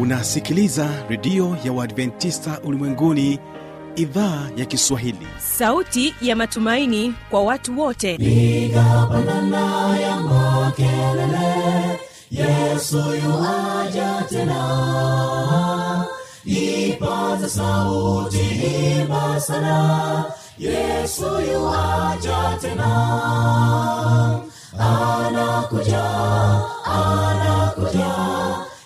unasikiliza redio ya uadventista ulimwenguni idhaa ya kiswahili. Sauti ya matumaini kwa watu wote. Nigapandana ya makelele yesu yuaja tena. Ipaza sauti imba sana yesu yuaja tena. Anakuja anakuja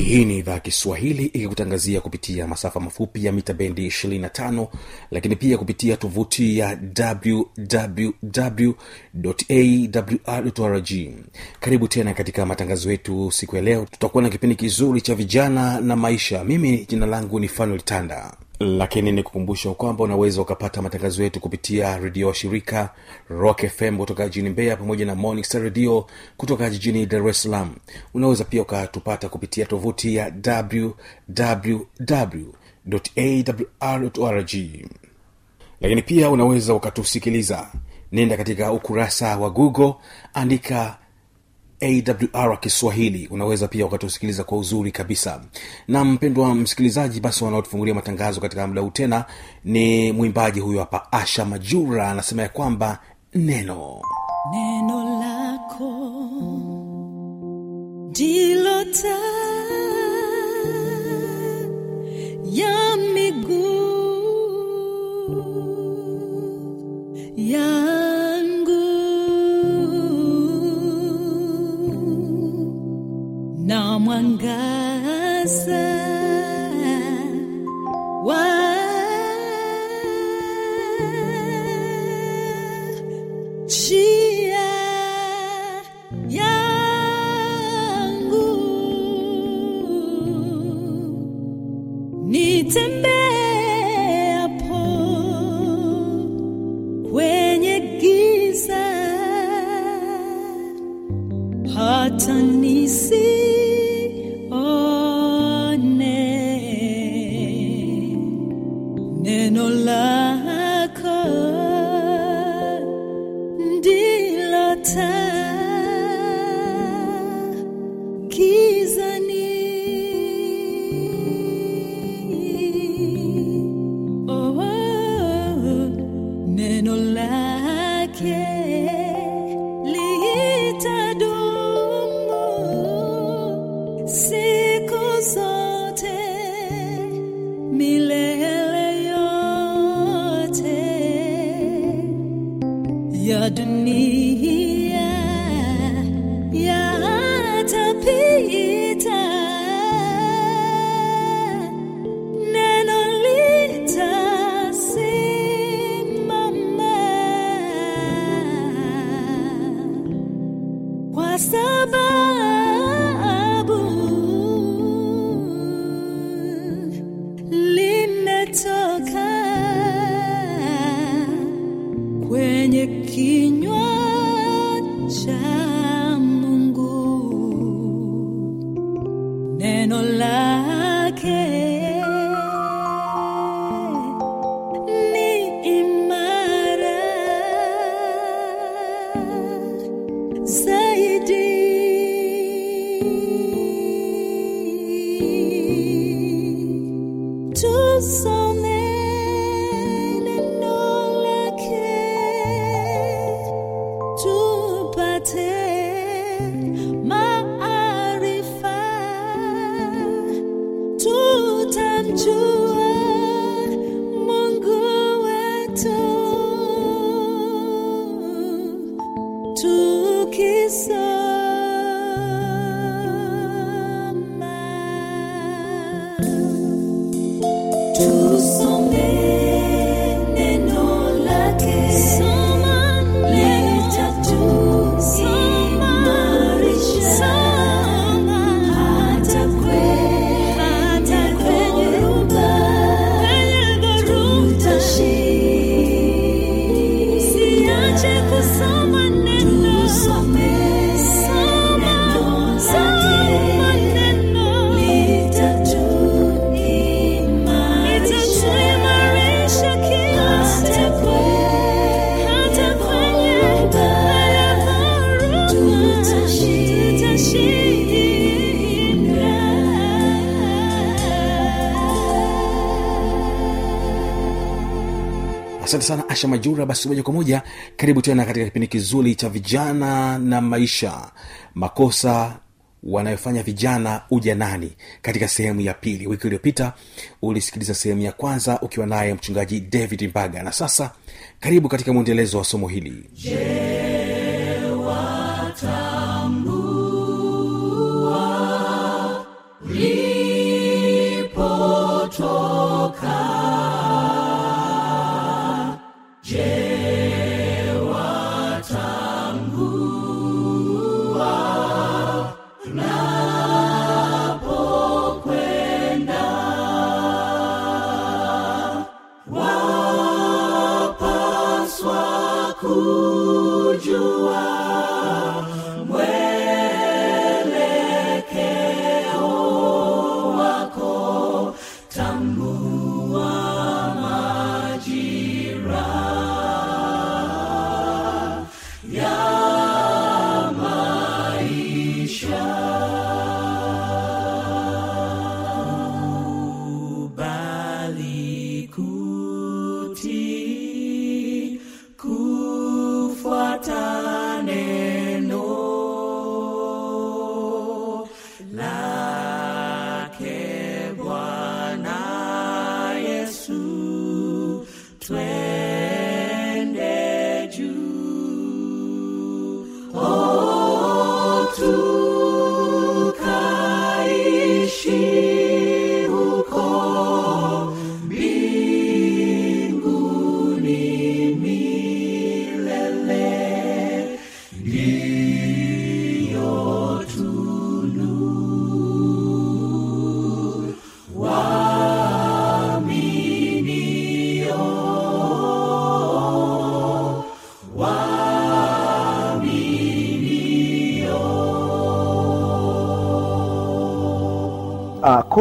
hii ni idhaa kiswahili ikikutangazia kupitia masafa mafupi ya mita bendi 25 lakini pia kupitia tovuti ya wwwawrrg karibu tena katika matangazo yetu siku ya leo. Tutakuwa na kipindi kizuri cha vijana na maisha. Mimi jina langu ni fanuel tanda lakini nikukumbusha kwamba unaweza ukapata matangazo yetu kupitia redio shirika rock fm kutoka jijini mbeya pamoja na morning star radio kutoka jijini dar es salaam. Unaweza pia ukatupata kupitia tovuti ya www awr lakini pia unaweza ukatusikiliza. Nenda katika ukurasa wa google andika awr kiswahili. Unaweza pia ukatusikiliza kwa uzuri kabisa. Na mpendwa msikilizaji basi wanaotufungulia matangazo katika muda huu tena ni mwimbaji huyo hapa asha majura anasema ya kwamba neno. Neno lako ndilo taa mwangaza wa njia yangu. Nitembeapo kwenye giza hata nisione maarifa asante sana asha majura. Basi moja kwa moja karibu tena katika kipindi kizuri cha vijana na maisha. Makosa wanayofanya vijana ujanani katika sehemu ya pili. Wiki iliyopita ulisikiliza sehemu ya kwanza ukiwa naye mchungaji david mbaga. Na sasa karibu katika mwendelezo wa somo hili. Bali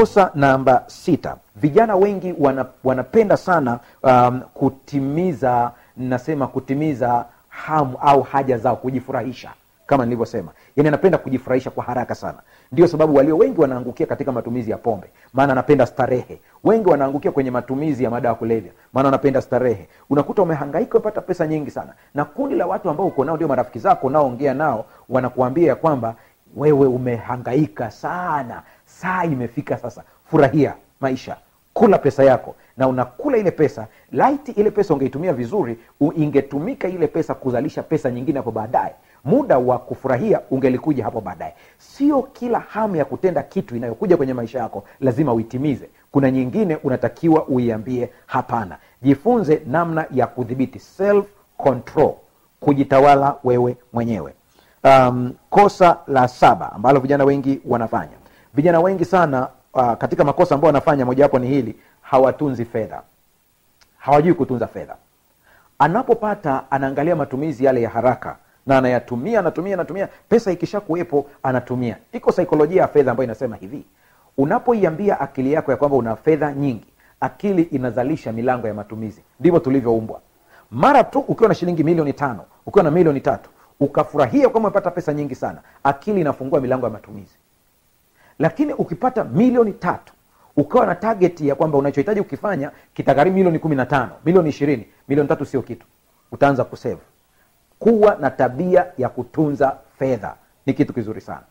kosa namba sita. Vijana wengi wana, wanapenda sana um, kutimiza nasema kutimiza hamu au haja zao kujifurahisha kama nilivyosema. Yani anapenda kujifurahisha kwa haraka sana. Ndio sababu walio wengi wanaangukia katika matumizi ya pombe. Maana anapenda starehe. Wengi wanaangukia kwenye matumizi ya madawa kulevya. Maana anapenda starehe. Unakuta umehangaika umepata pesa nyingi sana. Na kundi la watu ambao uko nao ndio marafiki zako unaoongea nao wanakuambia ya kwamba wewe umehangaika sana saa imefika sasa. Furahia maisha. Kula pesa yako. Na unakula ile pesa laiti ile pesa ungeitumia vizuri ingetumika ile pesa kuzalisha pesa nyingine hapo baadaye. Muda wa kufurahia ungelikuja hapo baadaye. Sio kila hamu ya kutenda kitu inayokuja kwenye maisha yako lazima uitimize. Kuna nyingine unatakiwa uiambie hapana. Jifunze namna ya kudhibiti self control kujitawala wewe mwenyewe. Um, kosa la saba ambalo vijana wengi wanafanya vijana wengi sana uh, katika makosa ambayo wanafanya mojawapo ni hili hawatunzi fedha. Hawajui kutunza fedha. Anapopata anaangalia matumizi yale ya haraka na anayatumia anatumia anatumia pesa ikisha kuwepo anatumia. Iko saikolojia ya fedha ambayo inasema hivi unapoiambia akili yako ya kwamba una fedha nyingi akili inazalisha milango ya matumizi. Ndivyo tulivyoumbwa. Mara tu ukiwa na shilingi milioni tano ukiwa na milioni tatu ukafurahia kwamba umepata pesa nyingi sana akili inafungua milango ya matumizi lakini ukipata milioni tatu ukawa na target ya kwamba unachohitaji ukifanya kitagharimu milioni kumi na tano milioni ishirini milioni tatu sio kitu. Utaanza kusave. Kuwa na tabia ya kutunza fedha ni kitu kizuri sana.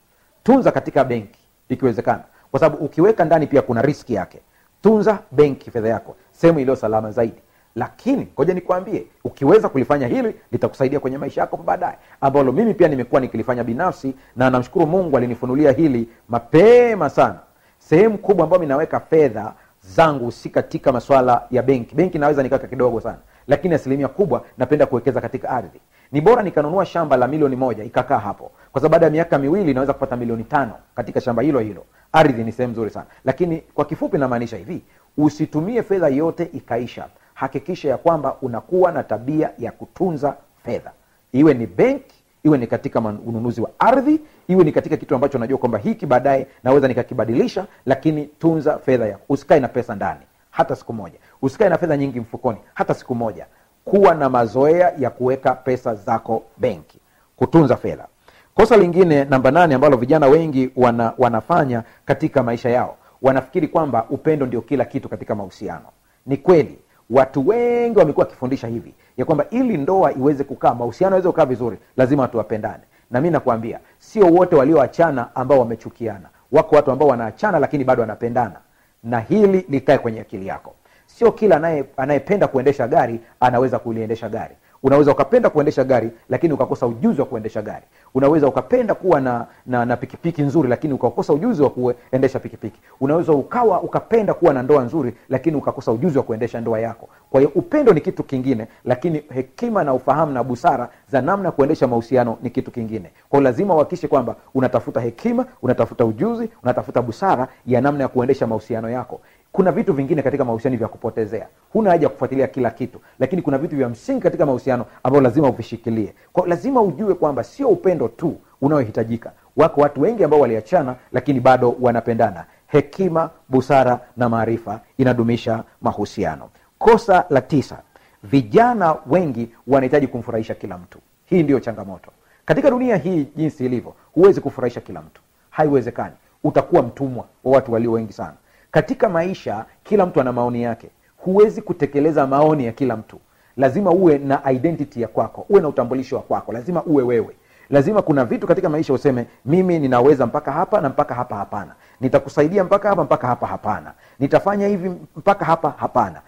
Tunza katika benki ikiwezekana. Kwa sababu ukiweka ndani pia kuna riski yake. Tunza benki fedha yako sehemu iliyo salama zaidi lakini ngoja nikwambie ukiweza kulifanya hili litakusaidia kwenye maisha yako baadaye. Ambalo mimi pia nimekuwa nikilifanya binafsi na namshukuru mungu alinifunulia hili mapema sana. Sehemu kubwa ambayo minaweka fedha zangu si katika maswala ya benki. Benki naweza nikaweka kidogo sana lakini asilimia kubwa napenda kuwekeza katika ardhi. Ni bora nikanunua shamba la milioni moja ikakaa hapo. Kwa sababu baada ya miaka miwili naweza kupata milioni tano katika shamba hilo hilo. Ardhi ni sehemu nzuri sana. Lakini kwa kifupi namaanisha hivi usitumie fedha yote ikaisha hakikisha ya kwamba unakuwa na tabia ya kutunza fedha. Iwe ni benki iwe ni katika ununuzi wa ardhi iwe ni katika kitu ambacho najua kwamba hiki baadaye naweza nikakibadilisha lakini tunza fedha yako. Usikae na pesa ndani hata siku moja. Usikae na fedha nyingi mfukoni hata siku moja. Kuwa na mazoea ya kuweka pesa zako benki kutunza fedha. Kosa lingine namba nane ambalo vijana wengi wana, wanafanya katika maisha yao wanafikiri kwamba upendo ndio kila kitu katika mahusiano. Ni kweli watu wengi wamekuwa wakifundisha hivi ya kwamba ili ndoa iweze kukaa mahusiano aweze kukaa vizuri lazima watu wapendane na mi nakwambia sio wote walioachana ambao wamechukiana. Wako watu ambao wanaachana lakini bado wanapendana. Na hili likae kwenye akili yako. Sio kila anayependa kuendesha gari anaweza kuliendesha gari unaweza ukapenda kuendesha gari lakini ukakosa ujuzi wa kuendesha gari. Unaweza ukapenda kuwa na, na, na pikipiki nzuri lakini ukakosa ujuzi wa kuendesha pikipiki. Unaweza ukawa ukapenda kuwa na ndoa nzuri lakini ukakosa ujuzi wa kuendesha ndoa yako. Kwa hiyo upendo ni kitu kingine lakini hekima na ufahamu na busara za namna ya kuendesha mahusiano ni kitu kingine. Kwao lazima uhakikishe kwamba unatafuta hekima unatafuta ujuzi unatafuta busara ya namna ya kuendesha mahusiano yako kuna vitu vingine katika mahusiano vya kupotezea. Huna haja ya kufuatilia kila kitu lakini kuna vitu vya msingi katika mahusiano ambavyo lazima uvishikilie. Lazima ujue kwamba sio upendo tu unaohitajika. Wako watu wengi ambao waliachana lakini bado wanapendana. Hekima busara na maarifa inadumisha mahusiano. Kosa la tisa vijana wengi wanahitaji kumfurahisha kila mtu. Hii ndiyo changamoto. Katika dunia hii jinsi ilivyo huwezi kufurahisha kila mtu. Haiwezekani. Utakuwa mtumwa wa watu walio wengi sana katika maisha kila mtu ana maoni yake. Huwezi kutekeleza maoni ya kila mtu. Lazima uwe na identity ya kwako. Uwe na utambulisho wa kwako. Lazima uwe wewe. Lazima kuna vitu katika maisha useme mimi ninaweza mpaka hapa na mpaka hapa hapana. Nitakusaidia mpaka hapa mpaka hapa hapana. Nitafanya hivi mpaka hapa hapana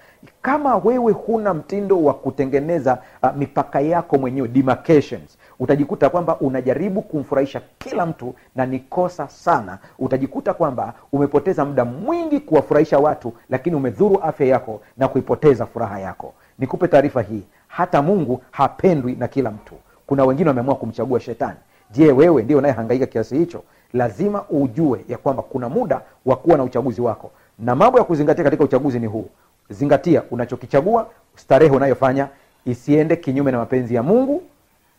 kama wewe huna mtindo wa kutengeneza uh, mipaka yako mwenyewe demarcations utajikuta kwamba unajaribu kumfurahisha kila mtu na ni kosa sana. Utajikuta kwamba umepoteza muda mwingi kuwafurahisha watu lakini umedhuru afya yako na kuipoteza furaha yako. Nikupe taarifa hii hata mungu hapendwi na kila mtu. Kuna wengine wameamua kumchagua shetani. Je wewe ndio unayehangaika kiasi hicho? Lazima ujue ya kwamba kuna muda wa kuwa na uchaguzi wako. Na mambo ya kuzingatia katika uchaguzi ni huu zingatia unachokichagua starehe unayofanya isiende kinyume na mapenzi ya mungu.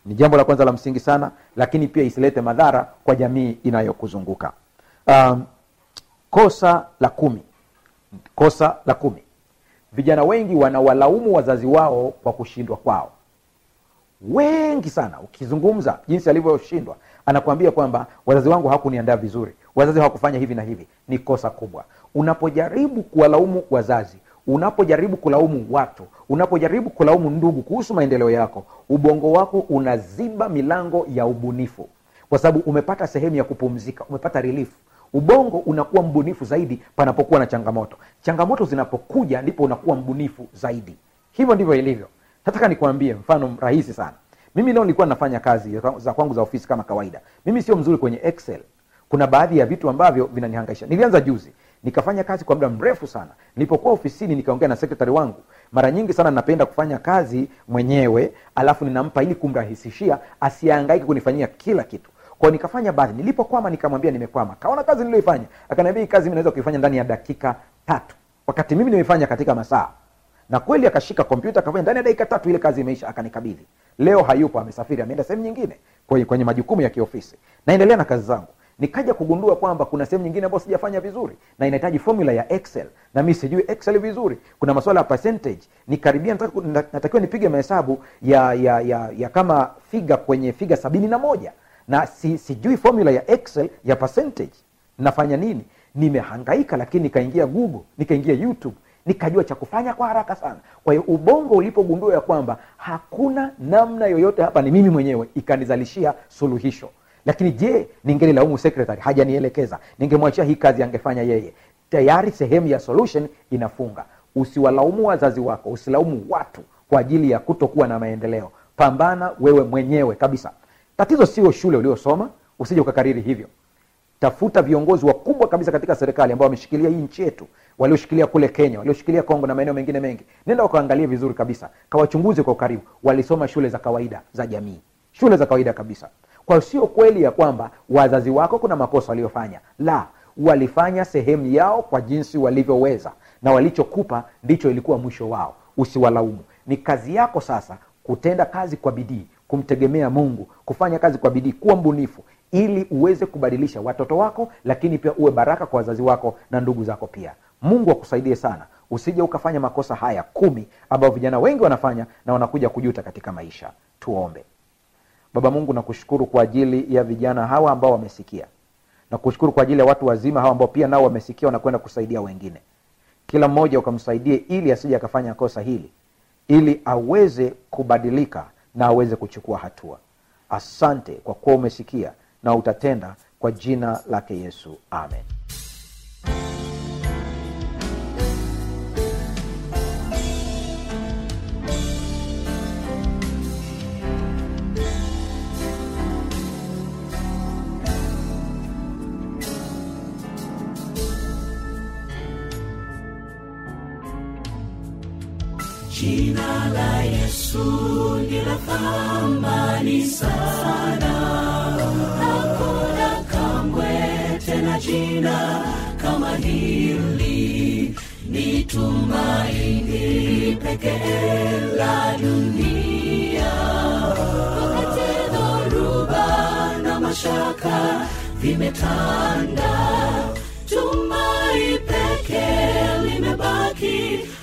Ni jambo la kwanza la msingi sana lakini pia isilete madhara kwa jamii inayokuzunguka. Um, kosa la kumi. Kosa la kumi. Vijana wengi wanawalaumu wazazi wao kwa kushindwa kwao. Wengi sana ukizungumza jinsi alivyoshindwa anakuambia kwamba wazazi wangu hawakuniandaa vizuri wazazi hawakufanya hivi na hivi. Ni kosa kubwa. Unapojaribu kuwalaumu wazazi unapojaribu kulaumu watu unapojaribu kulaumu ndugu kuhusu maendeleo yako ubongo wako unaziba milango ya ubunifu. Kwa sababu umepata sehemu ya kupumzika umepata relief. Ubongo unakuwa mbunifu zaidi panapokuwa na changamoto. Changamoto zinapokuja ndipo unakuwa mbunifu zaidi. Hivyo ndivyo ilivyo. Nataka nikuambie mfano rahisi sana. Mimi leo nilikuwa nafanya kazi za kwangu za ofisi kama kawaida. Mimi sio mzuri kwenye excel. Kuna baadhi ya vitu ambavyo vinanihangaisha. Nilianza juzi nikafanya kazi kwa muda mrefu sana. Nilipokuwa ofisini nikaongea na sekretari wangu. Mara nyingi sana napenda kufanya kazi mwenyewe alafu ninampa ili kumrahisishia asiangaike kunifanyia kila kitu. Kwao nikafanya baadhi. Nilipokwama nikamwambia nimekwama. Kaona kazi niliyoifanya. Akaniambia hii kazi naweza kuifanya ndani ya dakika tatu. Wakati mimi nimeifanya katika masaa. Na kweli akashika kompyuta akafanya ndani ya dakika tatu ile kazi imeisha akanikabidhi. Leo hayupo amesafiri ameenda sehemu nyingine. Kwenye, kwenye majukumu ya kiofisi. Naendelea na kazi zangu nikaja kugundua kwamba kuna sehemu nyingine ambayo sijafanya vizuri na inahitaji formula ya excel na mi sijui excel vizuri. Kuna maswala ya percentage. Nikaribia natakiwa nipige mahesabu ya, ya, ya, ya kama figa kwenye figa sabini na moja. Na si, sijui formula ya excel ya percentage. Nafanya nini? Nimehangaika lakini nikaingia google nikaingia youtube. Nikajua cha kufanya kwa haraka sana. Kwa hiyo ubongo ulipogundua ya kwamba hakuna namna yoyote hapa ni mimi mwenyewe ikanizalishia suluhisho lakini je ningelilaumu secretary? Hajanielekeza. Ningemwachia hii kazi angefanya yeye. Tayari sehemu ya solution inafunga. Usiwalaumu wazazi wako usilaumu watu kwa ajili ya kutokuwa na maendeleo. Pambana wewe mwenyewe kabisa. Tatizo sio shule uliosoma usije ukakariri hivyo. Tafuta viongozi wakubwa kabisa katika serikali ambao wameshikilia hii nchi yetu walioshikilia kule kenya walioshikilia kongo na maeneo mengine mengi. Nenda wakaangalie vizuri kabisa. Kawachunguze kwa ukaribu. Walisoma shule za kawaida za jamii. Shule za kawaida kabisa kwa sio kweli ya kwamba wazazi wako kuna makosa waliofanya. La walifanya sehemu yao kwa jinsi walivyoweza na walichokupa ndicho ilikuwa mwisho wao. Usiwalaumu. Ni kazi yako sasa kutenda kazi kwa bidii kumtegemea mungu kufanya kazi kwa bidii kuwa mbunifu ili uweze kubadilisha watoto wako lakini pia uwe baraka kwa wazazi wako na ndugu zako pia. Mungu akusaidie sana. Usije ukafanya makosa haya kumi ambayo vijana wengi wanafanya na wanakuja kujuta katika maisha. Tuombe baba mungu nakushukuru kwa ajili ya vijana hawa ambao wamesikia. Na kushukuru kwa ajili ya watu wazima hawa ambao pia nao wamesikia wanakwenda kusaidia wengine. Kila mmoja ukamsaidie ili asije akafanya kosa hili ili aweze kubadilika na aweze kuchukua hatua. Asante kwa kuwa umesikia na utatenda kwa jina lake yesu. Amen Yesu ni la thamani sana, hakuna kamwe tena jina kama hili, ni tumaini pekee la dunia. Wakati dhoruba na mashaka vimetanda, tumai pekee limebaki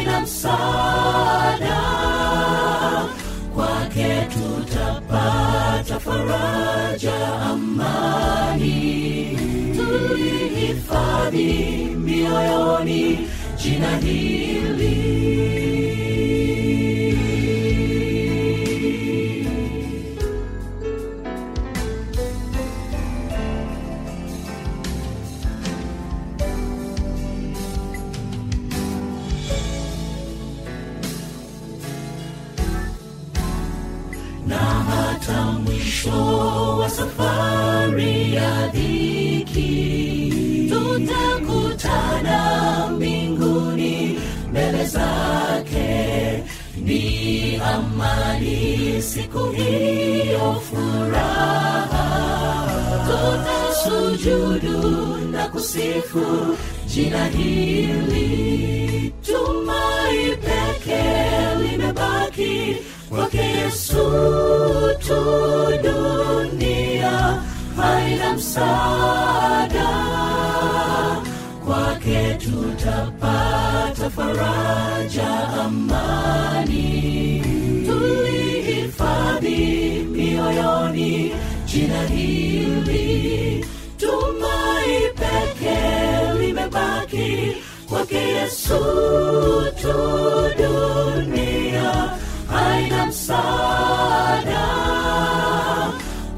haina msaada, kwake tutapata faraja, amani tuihifadhi mioyoni jina hili. Amani siku hiyo furaha. Tutasujudu na kusifu jina hili. Tumai peke limebaki kwake yesu tu. Dunia haina msaada. Kwake tutapata faraja amani jina hili tumai pekee limebaki kwake yesu tu dunia. Haina msaada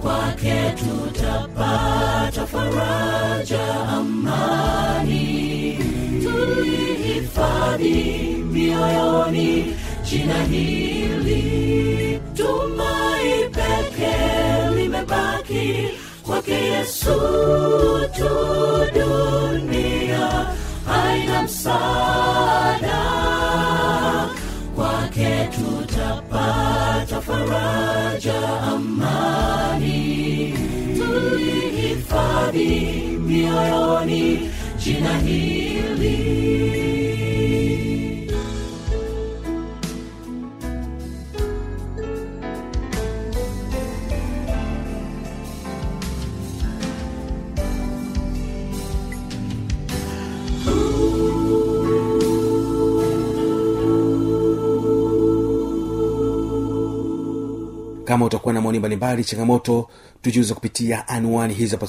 kwake tutapata faraja amani. Tulihifadhi mioyoni jina hili tumai pekee kwake yesu tu dunia haina msaada. Kwake tutapata faraja amani. Tulihifadhi mioyoni jina hili kama utakuwa na maoni mbalimbali changamoto tujiuze kupitia anuani hizo hapa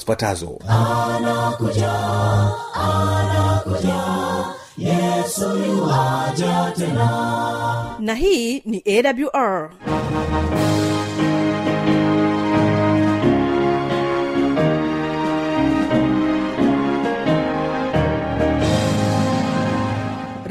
yesoja tena. Na hii ni awr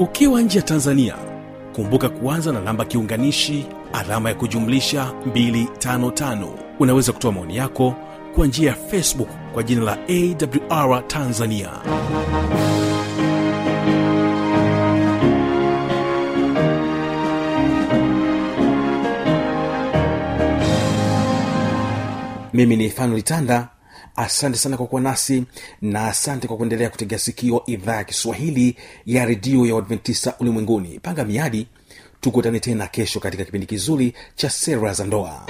ukiwa nje ya tanzania kumbuka kuanza na namba kiunganishi alama ya kujumlisha 255 unaweza kutoa maoni yako kwa njia ya facebook kwa jina la awr tanzania. Mimi ni fanolitanda tanda asante sana kwa kuwa nasi na asante kwa kuendelea kutegea sikio idhaa ya kiswahili ya redio ya uadventista ulimwenguni. Panga miadi tukutane tena kesho katika kipindi kizuri cha sera za ndoa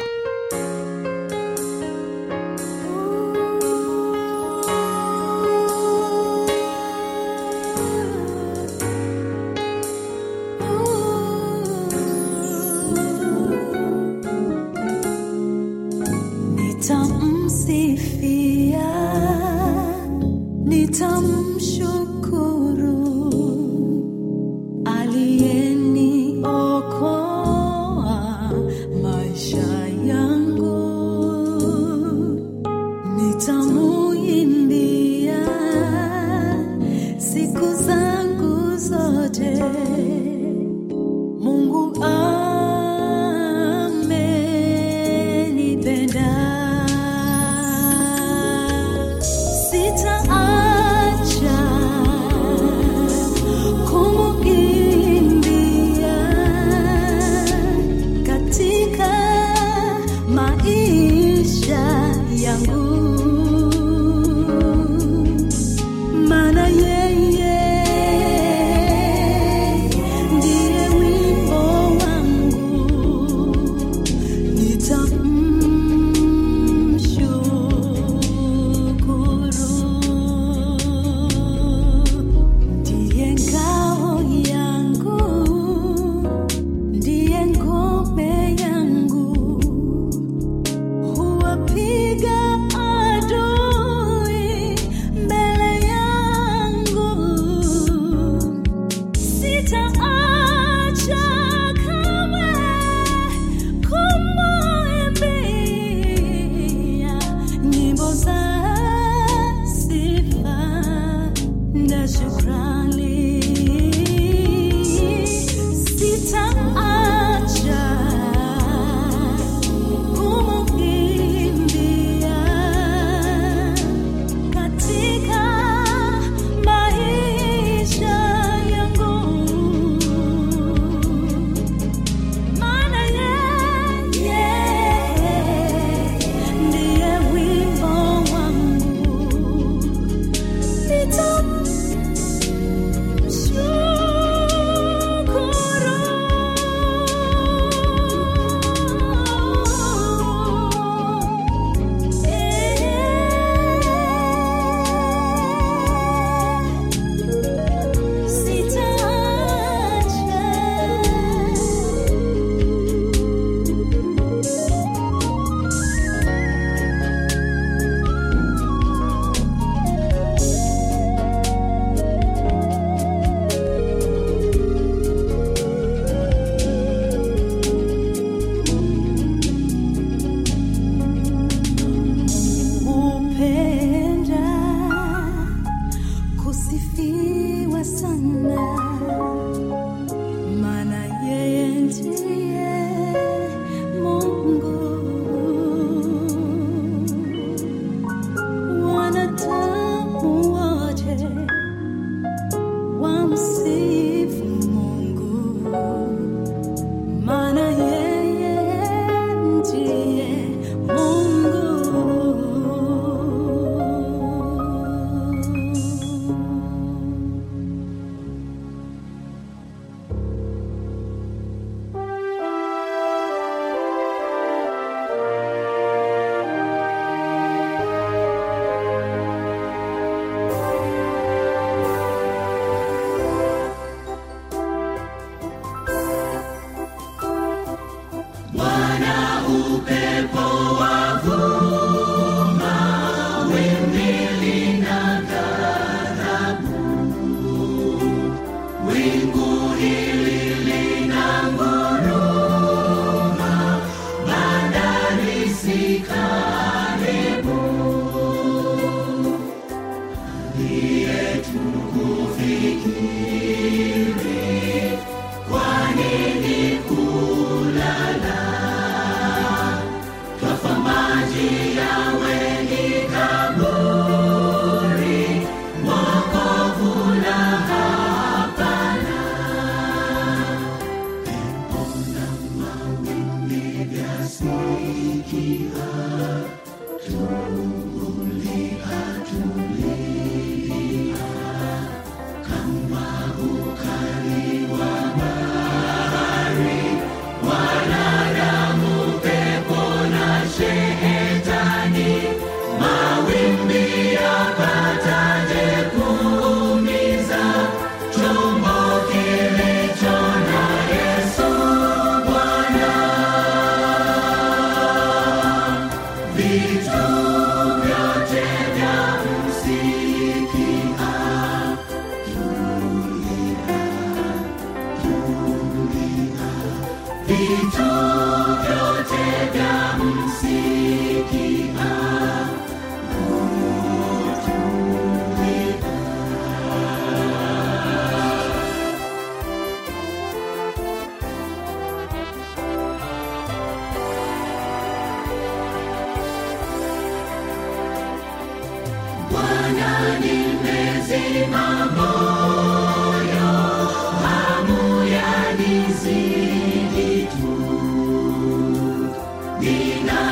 nitamuimbia siku zangu zote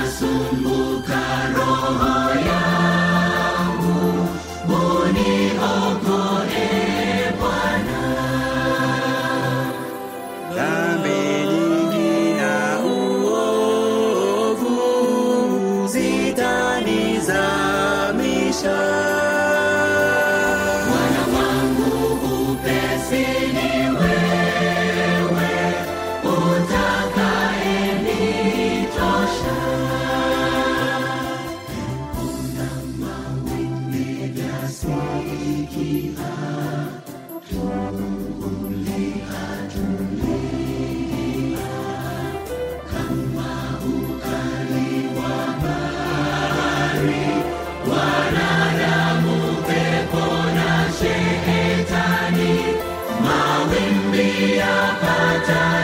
Sumbuka Roho yang 자.